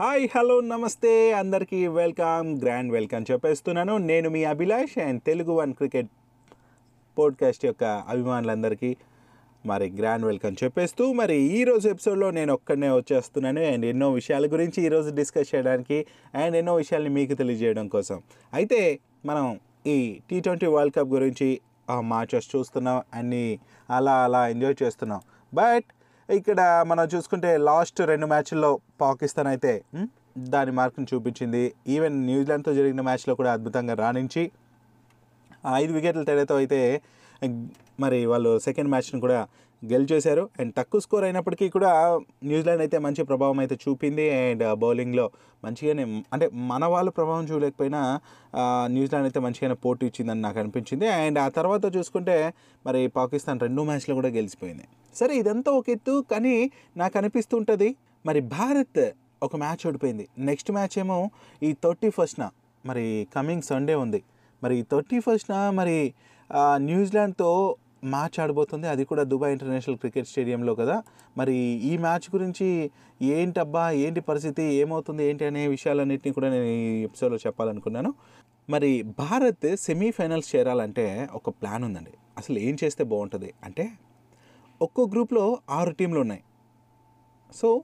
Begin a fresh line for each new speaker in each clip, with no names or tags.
Hi hello నమస్తే. అందరికీ welcome grand welcome చెప్పేస్తున్నాను. నేను మీ Abhilash and Telugu one cricket podcast యొక్క అభిమానులందరికీ మరి గ్రాండ్ వెల్కమ్ చెప్పేస్తూ మరి ఈ రోజు ఎపిసోడ్లో నేను ఒక్కడనే వచ్చేస్తున్నాను. అండ్ ఎన్నో విషయాల గురించి ఈరోజు డిస్కస్ చేయడానికి అండ్ ఎన్నో విషయాల్ని మీకు తెలియజేయడం కోసం. అయితే మనం ఈ టీ ట్వంటీ వరల్డ్ కప్ గురించి మ్యాచెస్ చూస్తున్నాం అన్నీ అలా అలా ఎంజాయ్ చేస్తున్నాం. బట్ ఇక్కడ మనం చూసుకుంటే లాస్ట్ రెండు మ్యాచ్ల్లో పాకిస్తాన్ అయితే దాని మార్కును చూపించింది. ఈవెన్ న్యూజిలాండ్తో జరిగిన మ్యాచ్లో కూడా అద్భుతంగా రాణించి ఐదు వికెట్ల తేడాతో అయితే మరి వాళ్ళు సెకండ్ మ్యాచ్ను కూడా గెలిచేశారు. అండ్ తక్కువ స్కోర్ అయినప్పటికీ కూడా న్యూజిలాండ్ అయితే మంచి ప్రభావం అయితే చూపింది. అండ్ బౌలింగ్లో మంచిగానే అంటే మన వాళ్ళు ప్రభావం చూడలేకపోయినా న్యూజిలాండ్ అయితే మంచిగానే పోటీ ఇచ్చిందని నాకు అనిపించింది. అండ్ ఆ తర్వాత చూసుకుంటే మరి పాకిస్తాన్ రెండు మ్యాచ్లు కూడా గెలిచిపోయింది. సరే ఇదంతా ఒక ఎత్తు కానీ నాకు అనిపిస్తుంటుంది మరి భారత్ ఒక మ్యాచ్ ఓడిపోయింది. నెక్స్ట్ మ్యాచ్ ఏమో ఈ థర్టీ ఫస్ట్న మరి కమింగ్ సండే ఉంది. మరి థర్టీ ఫస్ట్న మరి న్యూజిలాండ్తో మ్యాచ్ ఆడబోతుంది. అది కూడా దుబాయ్ ఇంటర్నేషనల్ క్రికెట్ స్టేడియంలో కదా. మరి ఈ మ్యాచ్ గురించి ఏంటబ్బా ఏంటి పరిస్థితి ఏమవుతుంది ఏంటి అనే విషయాలన్నింటినీ కూడా నేను ఈ ఎపిసోడ్లో చెప్పాలనుకున్నాను. మరి భారత్ సెమీఫైనల్స్ చేరాలంటే ఒక ప్లాన్ ఉందండి. అసలు ఏం చేస్తే బాగుంటుంది అంటే ఒక్కో గ్రూప్లో ఆరు టీంలు ఉన్నాయి. సో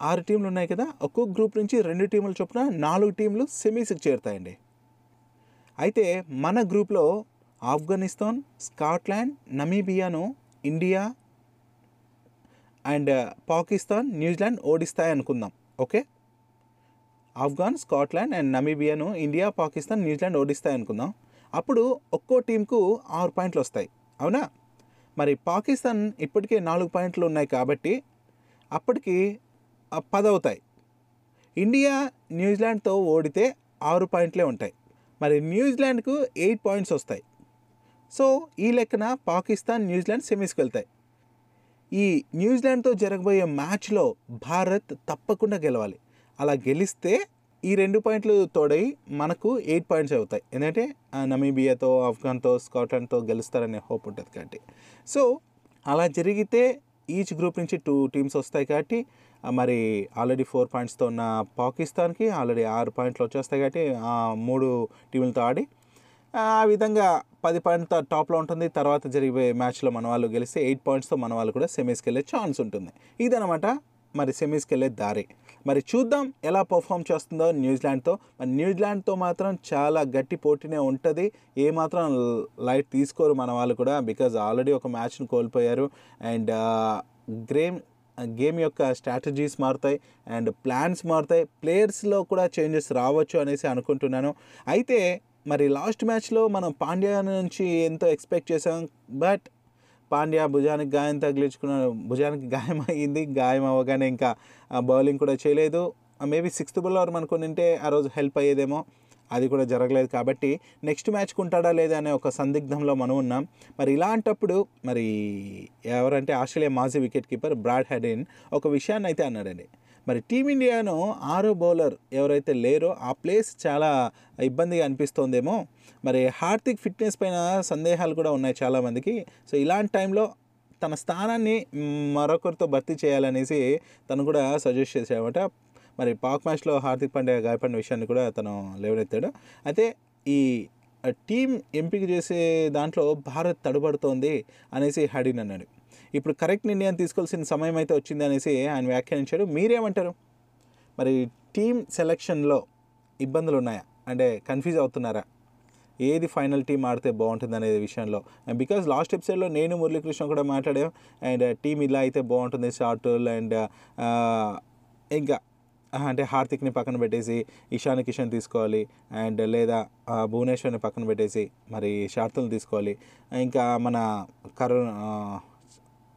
ఆరు టీంలు ఉన్నాయి కదా. ఒక్కో గ్రూప్ నుంచి రెండు టీములు చొప్పున నాలుగు టీంలు సెమీస్కి చేరుతాయండి. అయితే మన గ్రూప్లో Afghanistan Scotland నమీబియాను India and uh, Pakistan New Zealand ఓడిస్తాయి అనుకుందాం ఓకే? ఆఫ్ఘాన్ స్కాట్లాండ్ అండ్ నమీబియాను ఇండియా పాకిస్తాన్ న్యూజిలాండ్ ఓడిస్తాయి అనుకుందాం అప్పుడు ఒక్కో టీంకు ఆరు పాయింట్లు వస్తాయి అవునా? మరి పాకిస్తాన్ ఇప్పటికే నాలుగు పాయింట్లు ఉన్నాయి కాబట్టి అప్పటికి పదవుతాయి. ఇండియా న్యూజిలాండ్తో ఓడితే ఆరు పాయింట్లే ఉంటాయి. మరి న్యూజిలాండ్కు ఎయిట్ పాయింట్స్ వస్తాయి సో ఈ లెక్కన పాకిస్తాన్ న్యూజిలాండ్ సెమీస్కి వెళ్తాయి. ఈ న్యూజిలాండ్తో జరగబోయే మ్యాచ్లో భారత్ తప్పకుండా గెలవాలి. అలా గెలిస్తే ఈ రెండు పాయింట్లు తోడై మనకు ఎయిట్ పాయింట్స్ అవుతాయి. ఎందుకంటే నమీబియాతో ఆఫ్ఘన్తో స్కాట్లాండ్తో గెలుస్తారనే హోప్ ఉంటుంది కాబట్టి. సో అలా జరిగితే ఈచ్ గ్రూప్ నుంచి టూ టీమ్స్ వస్తాయి కాబట్టి మరి ఆల్రెడీ ఫోర్ పాయింట్స్తో ఉన్న పాకిస్తాన్కి ఆల్రెడీ ఆరు పాయింట్లు వచ్చేస్తాయి కాబట్టి మూడు టీములతో ఆడి ఆ విధంగా పది పాయింట్ టాప్లో ఉంటుంది. తర్వాత జరిగే మ్యాచ్లో మన వాళ్ళు గెలిస్తే ఎయిట్ పాయింట్స్తో మన వాళ్ళు కూడా సెమీస్కి వెళ్ళే ఛాన్స్ ఉంటుంది. ఇదనమాట మరి సెమీస్కి వెళ్ళే దారి. మరి చూద్దాం ఎలా పర్ఫామ్ చేస్తుందో న్యూజిలాండ్తో. మరి న్యూజిలాండ్తో మాత్రం చాలా గట్టి పోటీనే ఉంటుంది. ఏమాత్రం లైట్ తీసుకోరు మన వాళ్ళు కూడా బికాజ్ ఆల్రెడీ ఒక మ్యాచ్ను కోల్పోయారు. అండ్ గ్రేమ్ గేమ్ యొక్క స్ట్రాటజీస్ మారుతాయి. అండ్ ప్లాన్స్ మారుతాయి. ప్లేయర్స్లో కూడా చేంజెస్ రావచ్చు అనేసి అనుకుంటున్నాను. అయితే మరి లాస్ట్ మ్యాచ్లో మనం పాండ్యా నుంచి ఎంతో ఎక్స్పెక్ట్ చేసాం బట్ పాండ్యా భుజానికి గాయం తగిలించుకున్నాడు భుజానికి గాయం అయ్యింది గాయం అవ్వగానే ఇంకా బౌలింగ్ కూడా చేయలేదు. మేబీ సిక్స్త్ బౌలర్ ఉంటే ఆ రోజు హెల్ప్ అయ్యేదేమో అది కూడా జరగలేదు కాబట్టి నెక్స్ట్ మ్యాచ్కి ఉంటాడా లేదా అనే ఒక సందిగ్ధంలో మనం ఉన్నాం. మరి ఇలాంటప్పుడు మరి ఎవరంటే ఆస్ట్రేలియా మాజీ వికెట్ కీపర్ బ్రాడ్ హెడిన్ ఒక విషయాన్ని అయితే అన్నాడండి. మరి టీమిండియాను ఆరో బౌలర్ ఎవరైతే లేరో ఆ ప్లేస్ చాలా ఇబ్బందిగా అనిపిస్తోందేమో. మరి హార్దిక్ ఫిట్నెస్ పైన సందేహాలు కూడా ఉన్నాయి చాలామందికి. సో ఇలాంటి టైంలో తన స్థానాన్ని మరొకరితో భర్తీ చేయాలనేసి తను కూడా సజెస్ట్ చేశాడట మరి పాక్ మ్యాచ్లో హార్దిక్ పాండ్యా గాయపడిన విషయాన్ని కూడా తను లేవనెత్తాడు. అయితే ఈ టీం ఎంపిక చేసే దాంట్లో భారత్ తడబడుతోంది అనేసి హడిన్ అన్నాడు. ఇప్పుడు కరెక్ట్ నిర్ణయం తీసుకోవాల్సిన సమయం అయితే వచ్చింది అనేసి ఆయన వ్యాఖ్యానించాడు. మీరేమంటారు? మరి టీం సెలక్షన్లో ఇబ్బందులు ఉన్నాయా? అంటే కన్ఫ్యూజ్ అవుతున్నారా? ఏది ఫైనల్ టీం ఆడితే బాగుంటుంది అనే విషయంలో. అండ్ బికాజ్ లాస్ట్ ఎపిసోడ్లో నేను మురళీకృష్ణ కూడా మాట్లాడాం. అండ్ టీం ఇలా అయితే బాగుంటుంది షార్టుల్ అండ్ ఇంకా అంటే హార్దిక్ని పక్కన పెట్టేసి ఇషాన్ కిషన్ తీసుకోవాలి. అండ్ లేదా భువనేశ్వర్ని పక్కన పెట్టేసి మరి షార్తులు తీసుకోవాలి. ఇంకా మన కరుణ్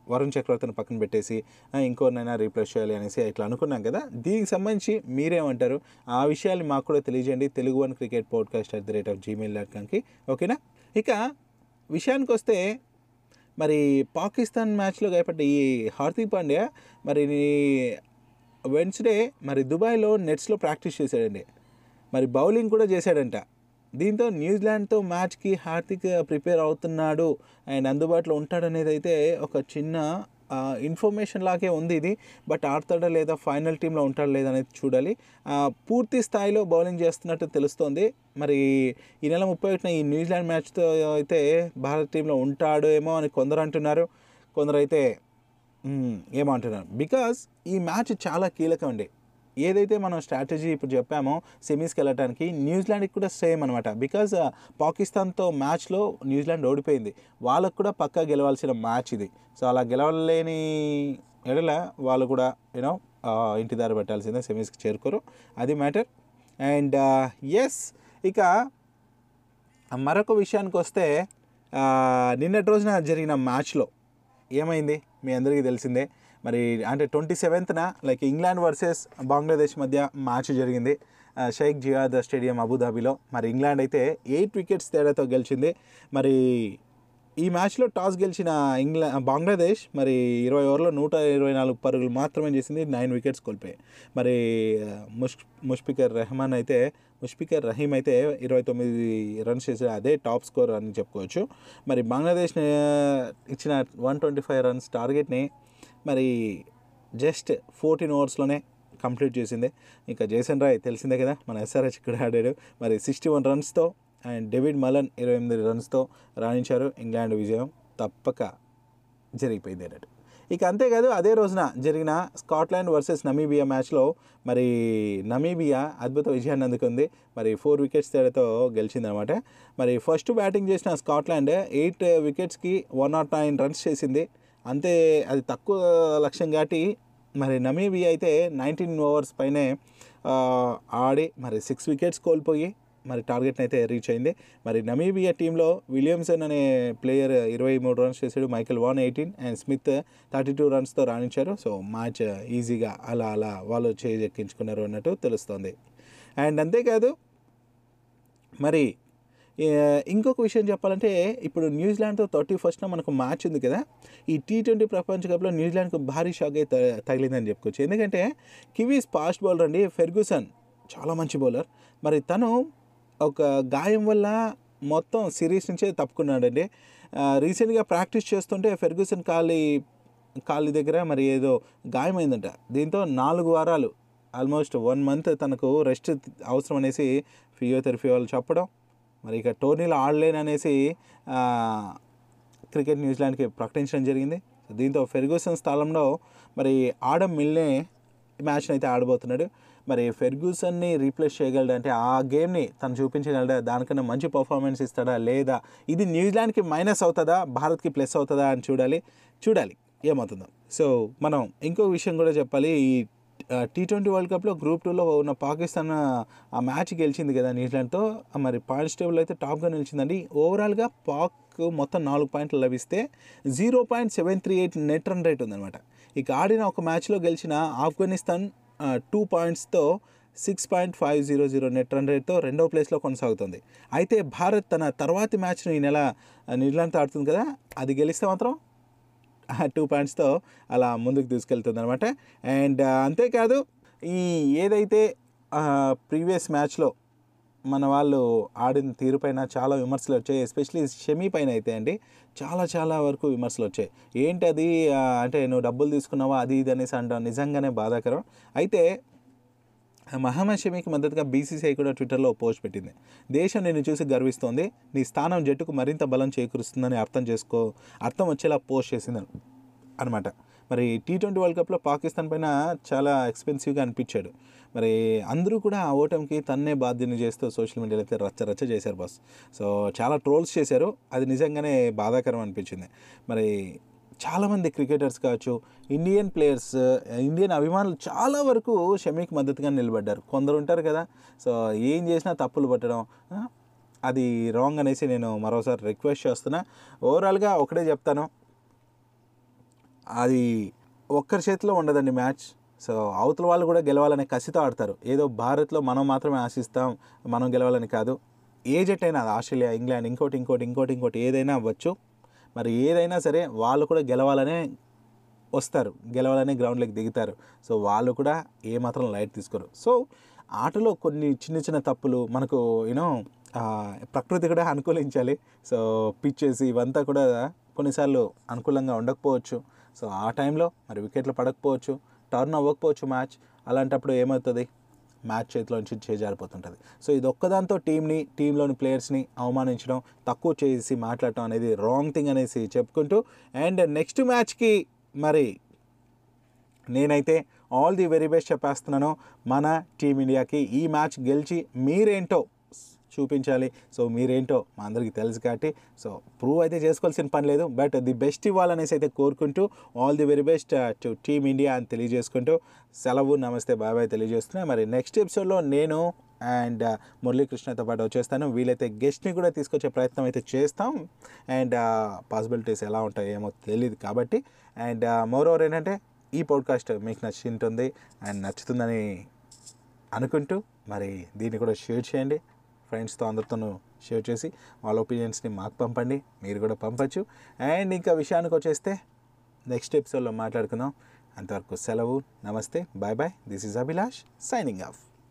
వరుణ్ చక్రవర్తిని పక్కన పెట్టేసి ఇంకోనైనా రీప్లేస్ చేయాలి అనేసి ఇట్లా అనుకున్నాం కదా. దీనికి సంబంధించి మీరేమంటారు? ఆ విషయాలు మాకు కూడా తెలియజేయండి. Telugu one cricket podcast at the rate of Gmail dot కామ్కి. ఓకేనా? ఇక విషయానికి వస్తే మరి పాకిస్తాన్ మ్యాచ్లో గాయపడ్డ ఈ హార్దిక్ పాండ్యా మరి వెన్స్డే మరి దుబాయ్లో నెట్స్లో ప్రాక్టీస్ చేశాడండి. మరి బౌలింగ్ కూడా చేశాడంట. దీంతో న్యూజిలాండ్తో మ్యాచ్కి హార్దిక్ ప్రిపేర్ అవుతున్నాడు. అండ్ అందుబాటులో ఉంటాడనేది అయితే ఒక చిన్న ఇన్ఫర్మేషన్ లాగే ఉంది ఇది. బట్ ఆడతాడా లేదా ఫైనల్ టీంలో ఉంటాడా లేదా అనేది చూడాలి. పూర్తి స్థాయిలో బౌలింగ్ చేస్తున్నట్టు తెలుస్తోంది. మరి ఈ నెల ముప్పై ఒకటిన ఈ న్యూజిలాండ్ మ్యాచ్తో అయితే భారత టీంలో ఉంటాడేమో అని కొందరు అంటున్నారు. కొందరు అయితే ఏమంటున్నారు బికాస్ ఈ మ్యాచ్ చాలా కీలకం అండి. ఏదైతే మనం స్ట్రాటజీ ఇప్పుడు చెప్పామో సెమీస్కి వెళ్ళటానికి న్యూజిలాండ్కి కూడా సేమ్ అనమాట బికాజ్ పాకిస్తాన్తో మ్యాచ్లో న్యూజిలాండ్ ఓడిపోయింది. వాళ్ళకు కూడా పక్కా గెలవాల్సిన మ్యాచ్ ఇది. సో అలా గెలవలేని ఎడల వాళ్ళు కూడా యూనో ఇంటి దారి పెట్టాల్సిందే సెమీస్కి చేరుకోరు. అది మ్యాటర్. అండ్ ఎస్ ఇక మరొక విషయానికి వస్తే నిన్నటి రోజున జరిగిన మ్యాచ్లో ఏమైంది? మీ అందరికీ తెలిసిందే. మరి అంటే ట్వంటీ సెవెంత్న లైక్ ఇంగ్లాండ్ వర్సెస్ బంగ్లాదేశ్ మధ్య మ్యాచ్ జరిగింది. షేక్ జియాద్ స్టేడియం అబుదాబిలో. మరి ఇంగ్లాండ్ అయితే ఎయిట్ వికెట్స్ తేడాతో గెలిచింది. మరి ఈ మ్యాచ్లో టాస్ గెలిచిన ఇంగ్లా బంగ్లాదేశ్ మరి ఇరవై ఓవర్లో నూట ఇరవై నాలుగు పరుగులు మాత్రమే చేసింది నైన్ వికెట్స్ కోల్పోయాయి మరి ముష్ ముష్ఫికర్ రెహమాన్ అయితే ముష్ఫికర్ రహీం అయితే ఇరవై తొమ్మిది రన్స్ చేసిన అదే టాప్ స్కోర్ అని చెప్పుకోవచ్చు. మరి బంగ్లాదేశ్ ఇచ్చిన వన్ ట్వంటీ ఫైవ్ రన్స్ టార్గెట్ని మరి జస్ట్ ఫోర్టీన్ ఓవర్స్లోనే కంప్లీట్ చేసింది. ఇంకా జేసన్ రాయ్ తెలిసిందే కదా మన ఎస్ఆర్హెచ్ ఇక్కడ ఆడాడు. మరి సిక్స్టీ వన్ రన్స్తో అండ్ డేవిడ్ మలన్ ఇరవై ఎనిమిది రన్స్తో రాణించారు ఇంగ్లాండ్ విజయం తప్పక జరిగిపోయింది అన్నట్టు. ఇక అంతేకాదు అదే రోజున జరిగిన స్కాట్లాండ్ వర్సెస్ నమీబియా మ్యాచ్లో మరి నమీబియా అద్భుత విజయాన్ని అందుకుంది. మరి ఫోర్ వికెట్స్ తేడాతో గెలిచిందనమాట మరి ఫస్ట్ బ్యాటింగ్ చేసిన స్కాట్లాండ్ ఎయిట్ వికెట్స్కి వన్ నాట్ నైన్ రన్స్ చేసింది. అంతే అది తక్కువ లక్ష్యం కాటి మరి నమీబియా అయితే నైన్టీన్ ఓవర్స్ పైనే ఆడి మరి సిక్స్ వికెట్స్ కోల్పోయి మరి టార్గెట్ని అయితే రీచ్ అయింది. మరి నమీబియా టీంలో విలియమ్సన్ అనే ప్లేయర్ ఇరవై మూడు రన్స్ చేశాడు Michael Vaughan eighteen and Smith thirty two రన్స్తో రాణించారు. సో మ్యాచ్ ఈజీగా అలా అలా వాళ్ళు చేజెక్కించుకున్నారు అన్నట్టు తెలుస్తోంది. అండ్ అంతేకాదు మరి ఇంకొక విషయం చెప్పాలంటే ఇప్పుడు న్యూజిలాండ్తో థర్టీ ఫస్ట్న మనకు మ్యాచ్ ఉంది కదా ఈ టీ ట్వంటీ ప్రపంచ కప్లో న్యూజిలాండ్కు భారీ షాక్ అయితే తగిలిందని చెప్పుకోవచ్చు. ఎందుకంటే కివీస్ ఫాస్ట్ బౌలర్ అండి ఫెర్గూసన్ చాలా మంచి బౌలర్. మరి తను ఒక గాయం వల్ల మొత్తం సిరీస్ నుంచే తప్పుకున్నాడండి. రీసెంట్గా ప్రాక్టీస్ చేస్తుంటే ఫెర్గూసన్ కాలి కాలి దగ్గర మరి ఏదో గాయమైందంట. దీంతో నాలుగు వారాలు ఆల్మోస్ట్ వన్ మంత్ తనకు రెస్ట్ అవసరం అనేసి ఫిజియోథెరపీ వాళ్ళు చెప్పడం మరి ఇక టోర్నీలో ఆడలేననేసి క్రికెట్ న్యూజిలాండ్కి ప్రకటించడం జరిగింది. దీంతో ఫెర్గూసన్ స్థలంలో మరి ఆడమ్ మిల్నే మ్యాచ్ని అయితే ఆడబోతున్నాడు. మరి ఫెర్గూసన్ని రీప్లేస్ చేయగలడు అంటే ఆ గేమ్ని తను చూపించగలడా? దానికన్నా మంచి పర్ఫార్మెన్స్ ఇస్తాడా లేదా? ఇది న్యూజిలాండ్కి మైనస్ అవుతుందా? భారత్కి ప్లస్ అవుతుందా అని చూడాలి. చూడాలి. ఏమవుతుందో. సో మనం ఇంకో విషయం కూడా చెప్పాలి. ఈ టీ ట్వంటీ వరల్డ్ కప్లో గ్రూప్ టూలో ఉన్న పాకిస్తాన్ ఆ మ్యాచ్ గెలిచింది కదా న్యూజిలాండ్తో. మరి పాయింట్స్ టేబుల్ అయితే టాప్గా నిలిచిందండి. ఓవరాల్గా పాక్ మొత్తం నాలుగు పాయింట్లు లభిస్తే zero point seven three eight net run rate ఉందన్నమాట. ఇక ఆడిన ఒక మ్యాచ్లో గెలిచిన Afghanistan two పాయింట్స్తో six point five zero zero net run రేట్తో రెండో ప్లేస్లో కొనసాగుతుంది. అయితే భారత్ తన తర్వాతి మ్యాచ్ను ఈ నెల న్యూజిలాండ్తో ఆడుతుంది కదా అది గెలిస్తే మాత్రం టూ పాయింట్స్తో అలా ముందుకు తీసుకెళ్తుంది అనమాట అండ్ అంతేకాదు ఈ ఏదైతే ప్రీవియస్ మ్యాచ్లో మన వాళ్ళు ఆడిన తీరుపైన చాలా విమర్శలు వచ్చాయి. ఎస్పెషలీ షమీ పైన అయితే అండి చాలా చాలా వరకు విమర్శలు వచ్చాయి. ఏంటి అది అంటే నువ్వు డబ్బులు తీసుకున్నావా అది ఇది అనేసి అంటావు నిజంగానే బాధాకరం. అయితే మహమ్మద్ షమీకి మద్దతుగా బీసీసీఐ కూడా ట్విట్టర్లో పోస్ట్ పెట్టింది. దేశం నిన్ను చూసి గర్విస్తోంది. నీ స్థానం జట్టుకు మరింత బలం చేకూరుస్తుందని అర్థం చేసుకో. అర్థం వచ్చేలా పోస్ట్ చేసింది అనమాట మరి టీ ట్వంటీ వరల్డ్ కప్లో పాకిస్తాన్ పైన చాలా ఎక్స్పెన్సివ్గా అనిపించాడు. మరి అందరూ కూడా ఆ ఓటమికి తన్నే బాధ్యని చేస్తూ సోషల్ మీడియాలో అయితే రచ్చ రచ్చ చేశారు బాస్ సో చాలా ట్రోల్స్ చేశారు. అది నిజంగానే బాధాకరం అనిపించింది. మరి చాలామంది క్రికెటర్స్ కావచ్చు ఇండియన్ ప్లేయర్స్ ఇండియన్ అభిమానులు చాలా వరకు షమీకి మద్దతుగా నిలబడ్డారు. కొందరు ఉంటారు కదా సో ఏం చేసినా తప్పులు పట్టడం అది రాంగ్ అనేసి నేను మరోసారి రిక్వెస్ట్ చేస్తున్నా. ఓవరాల్గా ఒకటే చెప్తాను. అది ఒక్కరి చేతిలో ఉండదండి మ్యాచ్. సో అవతల వాళ్ళు కూడా గెలవాలనే కసితో ఆడతారు. ఏదో భారత్లో మనం మాత్రమే ఆశిస్తాం మనం గెలవాలని కాదు. ఏ జట్ అయినా అది ఆస్ట్రేలియా ఇంగ్లాండ్ ఇంకోటి ఇంకోటి ఇంకోటి ఇంకోటి ఏదైనా అవ్వచ్చు. మరి ఏదైనా సరే వాళ్ళు కూడా గెలవాలనే వస్తారు గెలవాలనే గ్రౌండ్లోకి దిగుతారు. సో వాళ్ళు కూడా ఏమాత్రం లైట్ తీసుకోరు. సో ఆటలో కొన్ని చిన్న చిన్న తప్పులు మనకు యూనో ప్రకృతి కూడా అనుకూలించాలి. సో పిచ్చెస్ ఇవంతా కూడా కొన్నిసార్లు అనుకూలంగా ఉండకపోవచ్చు. సో ఆ టైంలో మరి వికెట్లు పడకపోవచ్చు టర్న్ అవ్వకపోవచ్చు మ్యాచ్ అలాంటప్పుడు ఏమవుతుంది? మ్యాచ్ చేతిలోంచి చేజారిపోతుంటుంది. సో ఇది ఒక్కదాంతో టీంని టీంలోని ప్లేయర్స్ని అవమానించడం తక్కువ చేసి మాట్లాడటం అనేది రాంగ్ థింగ్ అనేసి చెప్పుకుంటూ అండ్ నెక్స్ట్ మ్యాచ్కి మరి నేనైతే ఆల్ ది వెరీ బెస్ట్ చెప్పేస్తున్నాను. మన టీమిండియాకి ఈ మ్యాచ్ గెలిచి మీరేంటో చూపించాలి. సో మీరేంటో మా అందరికీ తెలుసు కాబట్టి సో ప్రూవ్ అయితే చేసుకోవాల్సిన పని లేదు. బట్ ది బెస్ట్ ఇవ్వాలనేసి అయితే కోరుకుంటూ all the very best to team India అని తెలియజేసుకుంటూ సెలవు నమస్తే బాయ్ బాయ్ తెలియజేస్తున్నా మరి నెక్స్ట్ ఎపిసోడ్లో నేను అండ్ uh, మురళీకృష్ణతో పాటు వచ్చేస్తాను. వీలైతే గెస్ట్ని కూడా తీసుకొచ్చే ప్రయత్నం అయితే చేస్తాం. అండ్ పాసిబిలిటీస్ uh, ఎలా ఉంటాయో ఏమో తెలియదు కాబట్టి. అండ్ మోర్ ఓవర్ ఏంటంటే ఈ పాడ్కాస్ట్ మీకు నచ్చుంటుంది అండ్ నచ్చుతుందని అనుకుంటూ మరి దీన్ని కూడా షేర్ చేయండి. ఫ్రెండ్స్తో అందరితోనూ షేర్ చేసి వాళ్ళ ఒపీనియన్స్ని మాకు పంపండి మీరు కూడా పంపచ్చు. అండ్ ఇంకా విషయానికి వచ్చేస్తే నెక్స్ట్ ఎపిసోడ్లో మాట్లాడుకుందాం. అంతవరకు సెలవు నమస్తే bye bye this is Abhilash signing off.